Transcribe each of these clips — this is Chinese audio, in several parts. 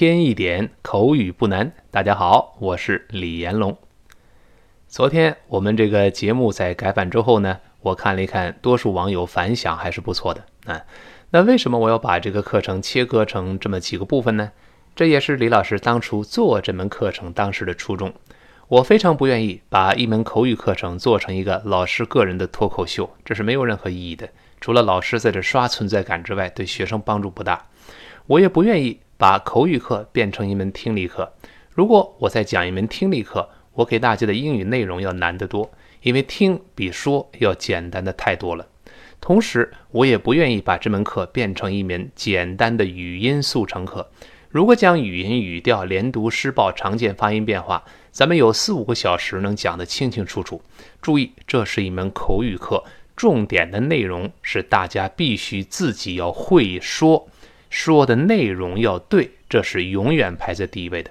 一天一点口语不难。大家好，我是李延龙。昨天我们这个节目在改版之后呢，我看了一看，多数网友反响还是不错的啊。那为什么我要把这个课程切割成这么几个部分呢？这也是李老师当初做这门课程当时的初衷。我非常不愿意把一门口语课程做成一个老师个人的脱口秀，这是没有任何意义的。除了老师在这刷存在感之外，对学生帮助不大。我也不愿意把口语课变成一门听力课。如果我在讲一门听力课，我给大家的英语内容要难得多，因为听比说要简单的太多了。同时，我也不愿意把这门课变成一门简单的语音速成课。如果讲语音、语调、连读、失报、常见发音变化，咱们有四五个小时能讲得清清楚楚。注意，这是一门口语课，重点的内容是大家必须自己要会说，说的内容要对，这是永远排在第一位的。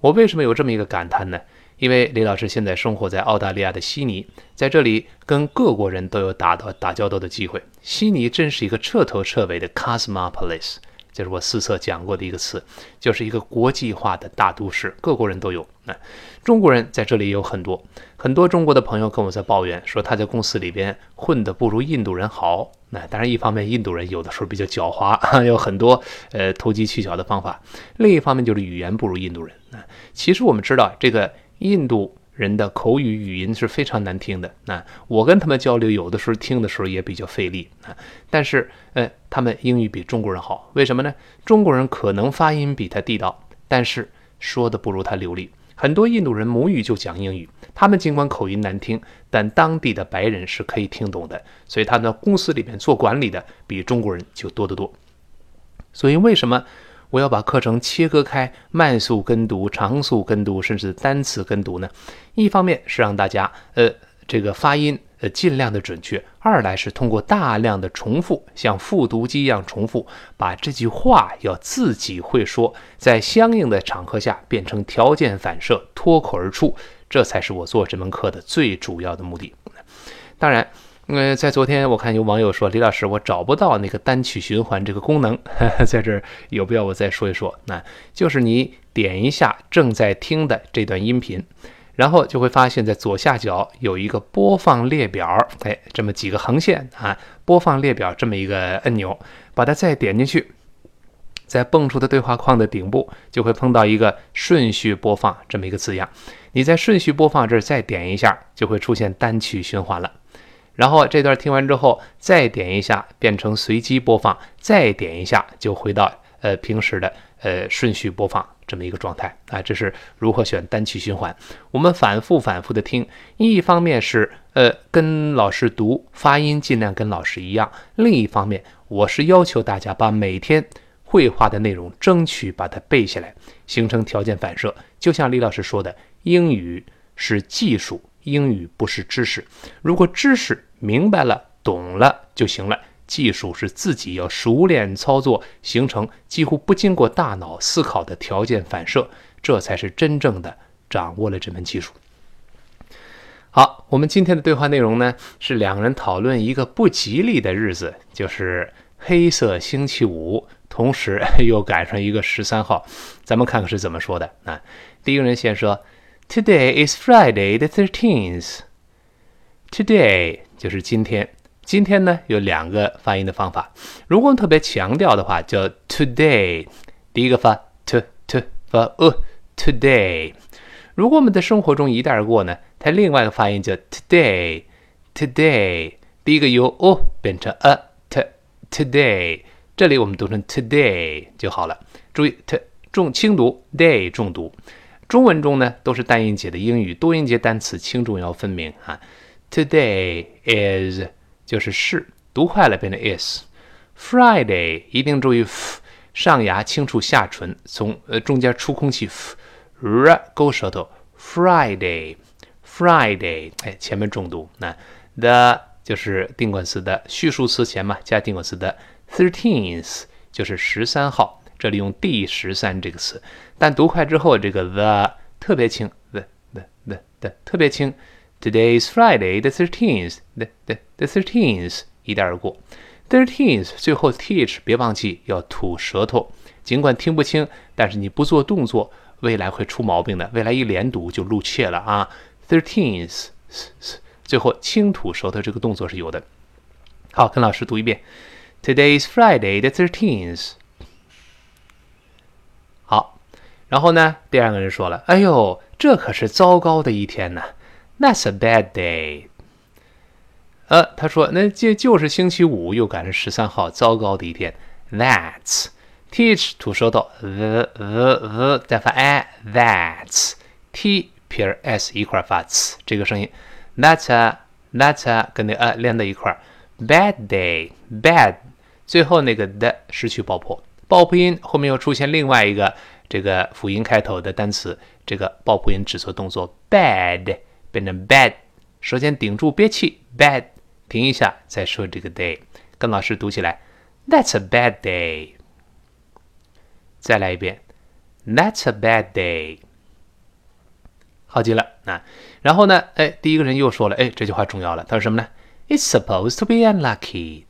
我为什么有这么一个感叹呢？因为李老师现在生活在澳大利亚的悉尼，在这里跟各国人都有打到打交道的机会。悉尼真是一个彻头彻尾的 cosmopolis。这是我四册讲过的一个词，就是一个国际化的大都市，各国人都有。那中国人在这里也有很多，很多中国的朋友跟我在抱怨说，他在公司里边混得不如印度人好。那当然，一方面印度人有的时候比较狡猾，有很多呃投机取巧的方法；另一方面就是语言不如印度人。那其实我们知道这个印度。人的口语语音是非常难听的。那我跟他们交流，有的时候听的时候也比较费力啊。但是，呃，他们英语比中国人好，为什么呢？中国人可能发音比他地道，但是说的不如他流利。很多印度人母语就讲英语，他们尽管口音难听，但当地的白人是可以听懂的。所以，他的公司里面做管理的比中国人就多得多。所以，为什么？我要把课程切割开，慢速跟读、长速跟读，甚至单词跟读呢。一方面是让大家，呃，这个发音，呃，尽量的准确；二来是通过大量的重复，像复读机一样重复，把这句话要自己会说，在相应的场合下变成条件反射，脱口而出。这才是我做这门课的最主要的目的。当然。呃，在昨天我看有网友说，李老师，我找不到那个单曲循环这个功能，在这儿有必要我再说一说？那就是你点一下正在听的这段音频，然后就会发现，在左下角有一个播放列表，哎，这么几个横线啊，播放列表这么一个按钮，把它再点进去，在蹦出的对话框的顶部就会碰到一个顺序播放这么一个字样，你在顺序播放这儿再点一下，就会出现单曲循环了。然后这段听完之后，再点一下变成随机播放，再点一下就回到呃平时的呃顺序播放这么一个状态啊。这是如何选单曲循环？我们反复反复的听，一方面是呃跟老师读发音尽量跟老师一样，另一方面我是要求大家把每天绘画的内容争取把它背下来，形成条件反射。就像李老师说的，英语是技术。英语不是知识，如果知识明白了、懂了就行了。技术是自己要熟练操作，形成几乎不经过大脑思考的条件反射，这才是真正的掌握了这门技术。好，我们今天的对话内容呢，是两个人讨论一个不吉利的日子，就是黑色星期五，同时 又赶上一个十三号。咱们看看是怎么说的啊？第一个人先说。Today is Friday the thirteenth. Today 就是今天。今天呢有两个发音的方法。如果我们特别强调的话，叫 today。第一个发 t t 发 a today。如果我们在生活中一带而过呢，它另外一个发音叫 today today。第一个由 o 变成 a t today。这里我们读成 today 就好了。注意 t 重轻读，day 重读。中文中呢都是单音节的英语，多音节单词轻重要分明啊。Today is 就是是，读快了变成 is。Friday 一定注意 f 上牙轻触下唇，从呃中间出空气 f，r 勾舌头。Friday，Friday，哎，前面重读。那 the 就是定冠词的序数词前嘛，加定冠词的。Thirteenth 就是十三号。这里用第十三这个词，但读快之后，这个 the 特别轻，the the the the 特别轻。Today is Friday the thirteenth，the the the thirteenth 一带而过。Thirteens 最后 th 别忘记要吐舌头，尽管听不清，但是你不做动作，未来会出毛病的。未来一连读就露怯了啊。Thirteens 最后轻吐舌头这个动作是有的。好，跟老师读一遍。Today is Friday the thirteenth。好，然后呢，第二个人说了：“哎呦，这可是糟糕的一天呐！That's a bad day。”呃，他说：“那这就是星期五，又赶上十三号，糟糕的一天。”That's teach 吐舌头，the the the 再发 a，that's t 撇 s 一块发 c 这个声音，That's a that's a 跟那 a 连在一块，bad day bad。最后那个的失去爆破，爆破音后面又出现另外一个这个辅音开头的单词，这个爆破音只做动作，bad 变成 bad，舌尖顶住憋气，bad，停一下再说这个 day，跟老师读起来，That's a bad day。再来一遍，That's a bad day。好极了，那然后呢？哎，第一个人又说了，哎，这句话重要了，他说什么呢？It's supposed to be unlucky。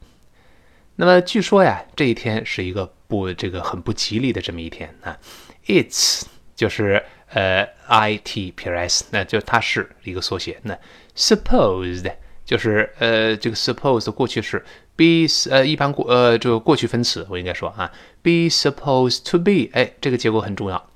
那么据说呀，这一天是一个不这个很不吉利的这么一天啊。It's 就是呃 I T P S，那就它是一个缩写。那 supposed 就是呃这个 supposed 过去式，be 呃一般过呃这个过去分词，我应该说啊，be supposed to be，哎，这个结构很重要。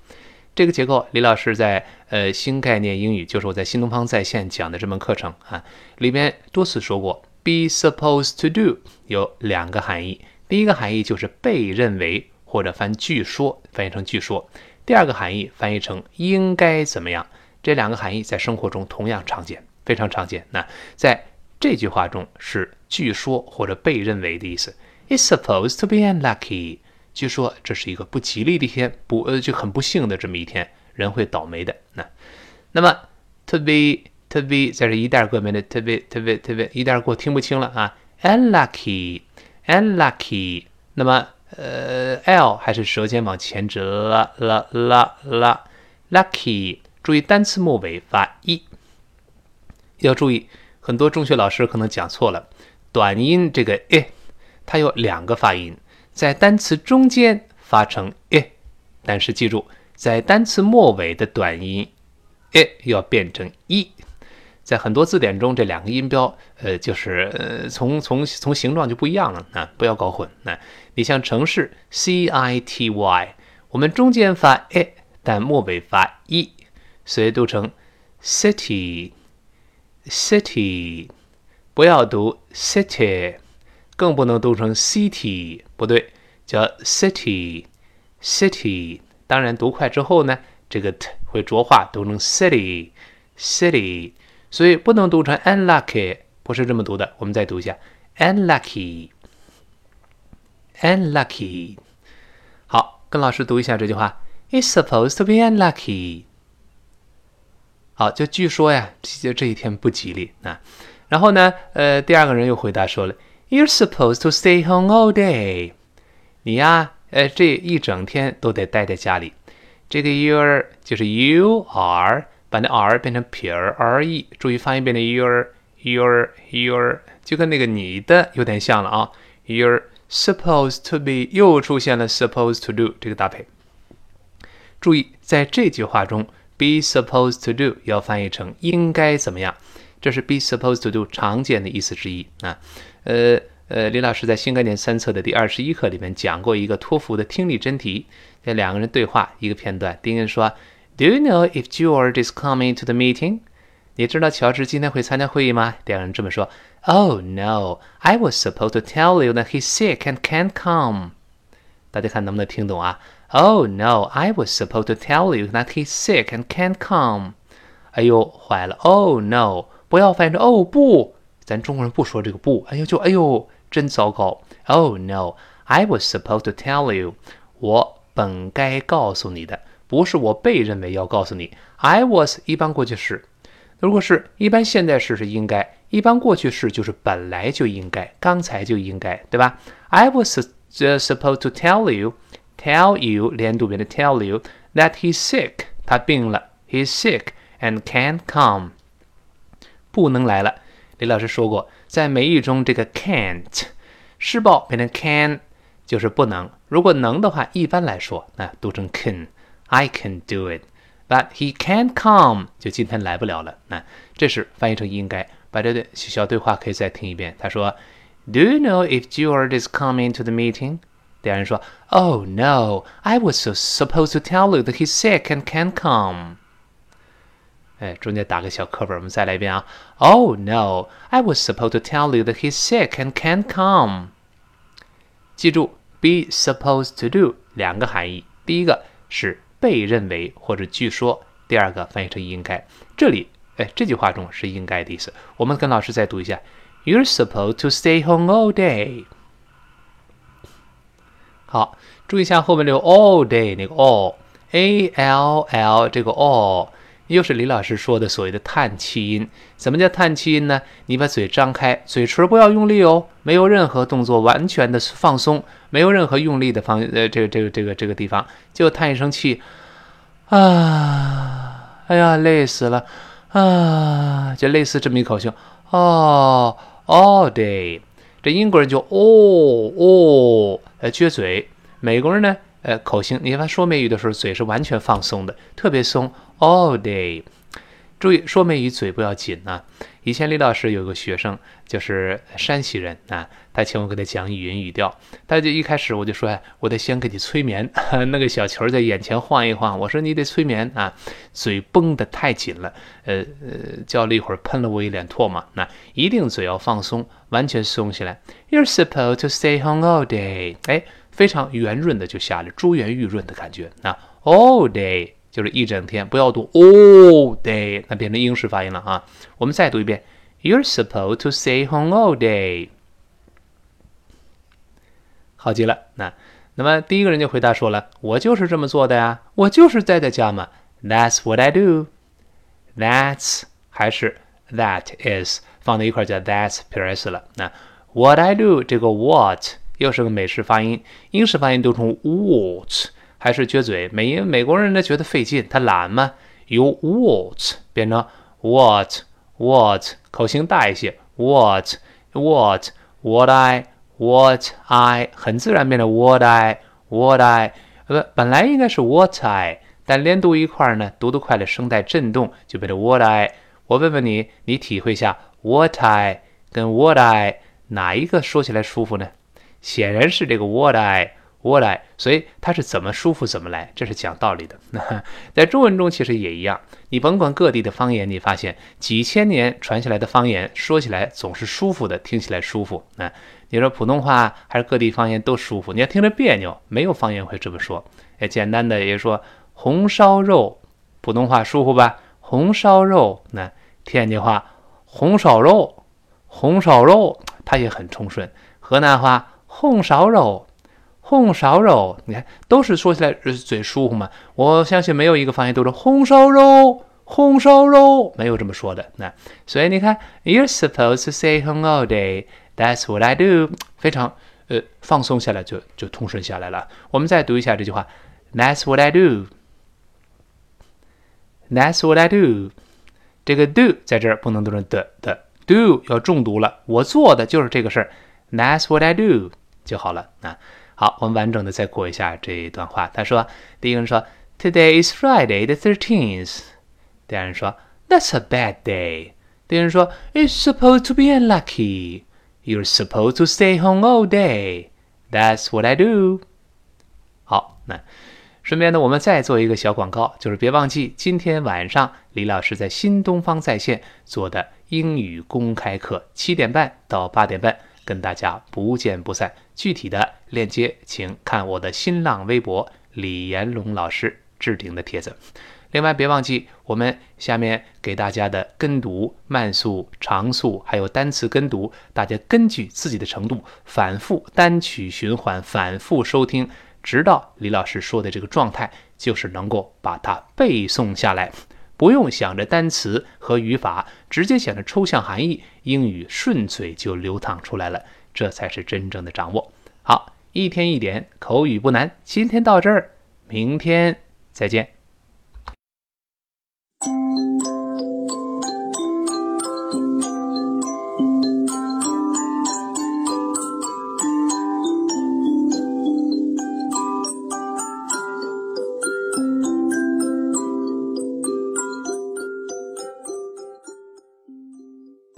这个结构，李老师在呃新概念英语，就是我在新东方在线讲的这门课程啊里边多次说过。Be supposed to do 有两个含义，第一个含义就是被认为或者翻据说翻译成据说，第二个含义翻译成应该怎么样。这两个含义在生活中同样常见，非常常见。那在这句话中是据说或者被认为的意思。It's supposed to be unlucky，据说这是一个不吉利的一天，不呃就很不幸的这么一天，人会倒霉的。那那么 to be to be 在这一带过没的，特别特别特别一带过听不清了啊，unlucky，unlucky。那么呃，l 还是舌尖往前指啦啦啦啦，lucky。注意单词末尾发 e，要注意，很多中学老师可能讲错了，短音这个 e，它有两个发音，在单词中间发成 e，但是记住，在单词末尾的短音 e 要变成 e。在很多字典中，这两个音标，呃，就是呃，从从从形状就不一样了啊，不要搞混。那你像城市 C I T Y，我们中间发 a，但末尾发 e，所以读成 city，city，不要读 city，更不能读成 city，不对，叫 city，city。当然读快之后呢，这个 t 会浊化，读成 city，city。所以不能读成 unlucky，不是这么读的。我们再读一下 unlucky，unlucky。好，跟老师读一下这句话：It's supposed to be unlucky。好，就据说呀，就这一天不吉利啊。然后呢，呃，第二个人又回答说了：You're supposed to stay home all day。你呀，呃，这一整天都得待在家里。这个 your 就是 you are。把那 r 变成撇儿 r e，注意发音变成 your your your，就跟那个你的有点像了啊。You're supposed to be，又出现了 supposed to do 这个搭配。注意，在这句话中，be supposed to do 要翻译成应该怎么样，这是 be supposed to do 常见的意思之一啊。呃呃，李老师在新概念三册的第二十一课里面讲过一个托福的听力真题，这两个人对话一个片段，第一个人说。Do you know if George is coming to the meeting？你知道乔治今天会参加会议吗？第二个人这么说。Oh no, I was supposed to tell you that he's sick and can't come。大家看能不能听懂啊？Oh no, I was supposed to tell you that he's sick and can't come。哎呦，坏了！Oh no，不要翻译成哦不，咱中国人不说这个不。哎呦，就哎呦，真糟糕。Oh no, I was supposed to tell you，我本该告诉你的。 不是我被认为要告诉你，I was 一般过去式，如果是一般现在时是应该，一般过去式就是本来就应该，刚才就应该，对吧？I was supposed to tell you，tell you 连读变成 tell you that he's sick，他病了，he's sick and can't come，不能来了。李老师说过，在美语中这个 can't 施暴变成 can 就是不能。如果能的话，一般来说那读成 can can，I can do it，but he can't come 就今天来不了了。那这是翻译成应该。把这个小对话可以再听一遍。他说：“Do you know if George is coming to the meeting？” 第二人说：“Oh no, I was so supposed to tell you that he's sick and can't come。”哎，中间打个小课本，我们再来一遍啊。Oh no, I was supposed to tell you that he's sick and can't come。记住，be supposed to do 两个含义，第一个是 被认为或者据说，第二个翻译成应该。这里，哎，这句话中是应该的意思。我们跟老师再读一下：You're supposed to stay home all day。好，注意一下后面这个 all day 那个 all，a l l 这个 all，又是李老师说的所谓的叹气音。怎么叫叹气音呢？你把嘴张开，嘴唇不要用力哦，没有任何动作，完全的放松，没有任何用力的方呃这个这个这个这个地方，就叹一声气啊，哎呀累死了啊，就类似这么一口气哦，all day。这英国人就哦哦，呃，撅嘴；美国人呢，呃，口型。你看说美语的时候，嘴是完全放松的，特别松。All day，注意说美语嘴不要紧啊。以前李老师有个学生，就是山西人啊，他请我给他讲语音语调，他就一开始我就说，哎，我得先给你催眠，那个小球在眼前晃一晃，我说你得催眠啊，嘴绷得太紧了，呃呃，叫了一会儿，喷了我一脸唾沫，那一定嘴要放松，完全松起来。You're supposed to stay home all day，哎，非常圆润的就下来，珠圆玉润的感觉，那 all day。就是一整天，不要读 all day，那变成英式发音了啊。我们再读一遍，You're supposed to stay home all day。好极了，那那么第一个人就回答说了，我就是这么做的呀，我就是待在家嘛。That's what I do。That's 还是 that is 放在一块叫 That's plus 了。那 What I do 这个 What 又是个美式发音，英式发音读成 What。还是撅嘴，美因美国人呢觉得费劲，他懒嘛，由 what 变成 what what 口型大一些，what what what I what I 很自然变成 what I what I 呃，本来应该是 what I，但连读一块儿呢，读得快了，声带震动就变成 what I。我问问你，你体会一下 what I 跟 what I 哪一个说起来舒服呢？显然是这个 what I。我来，所以它是怎么舒服怎么来，这是讲道理的。在中文中其实也一样，你甭管各地的方言，你发现几千年传下来的方言，说起来总是舒服的，听起来舒服。那你说普通话还是各地方言都舒服？你要听着别扭，没有方言会这么说。哎，简单的也就说红烧肉，普通话舒服吧？红烧肉，那天津话红烧肉，红烧肉它也很通顺。河南话红烧肉。红烧肉，你看都是说起来嘴舒服嘛。我相信没有一个方言都是红烧肉，红烧肉没有这么说的。那所以你看，You're supposed to stay home all day. That's what I do. 非常呃放松下来就就通顺下来了。我们再读一下这句话：That's what I do. That's what I do. 这个 do 在这儿不能读成的的，do 要重读了。我做的就是这个事儿。That's what I do 就好了啊。好，我们完整的再过一下这一段话。他说，第一个人说，Today is Friday the thirteenth。第二人说，That's a bad day。第二人说，It's supposed to be unlucky。You're supposed to stay home all day。That's what I do。好，那顺便呢，我们再做一个小广告，就是别忘记今天晚上李老师在新东方在线做的英语公开课，七点半到八点半。跟大家不见不散。具体的链接，请看我的新浪微博李延龙老师置顶的帖子。另外，别忘记我们下面给大家的跟读慢速、长速，还有单词跟读，大家根据自己的程度，反复单曲循环，反复收听，直到李老师说的这个状态，就是能够把它背诵下来。不用想着单词和语法，直接想着抽象含义，英语顺嘴就流淌出来了，这才是真正的掌握。好，一天一点口语不难，今天到这儿，明天再见。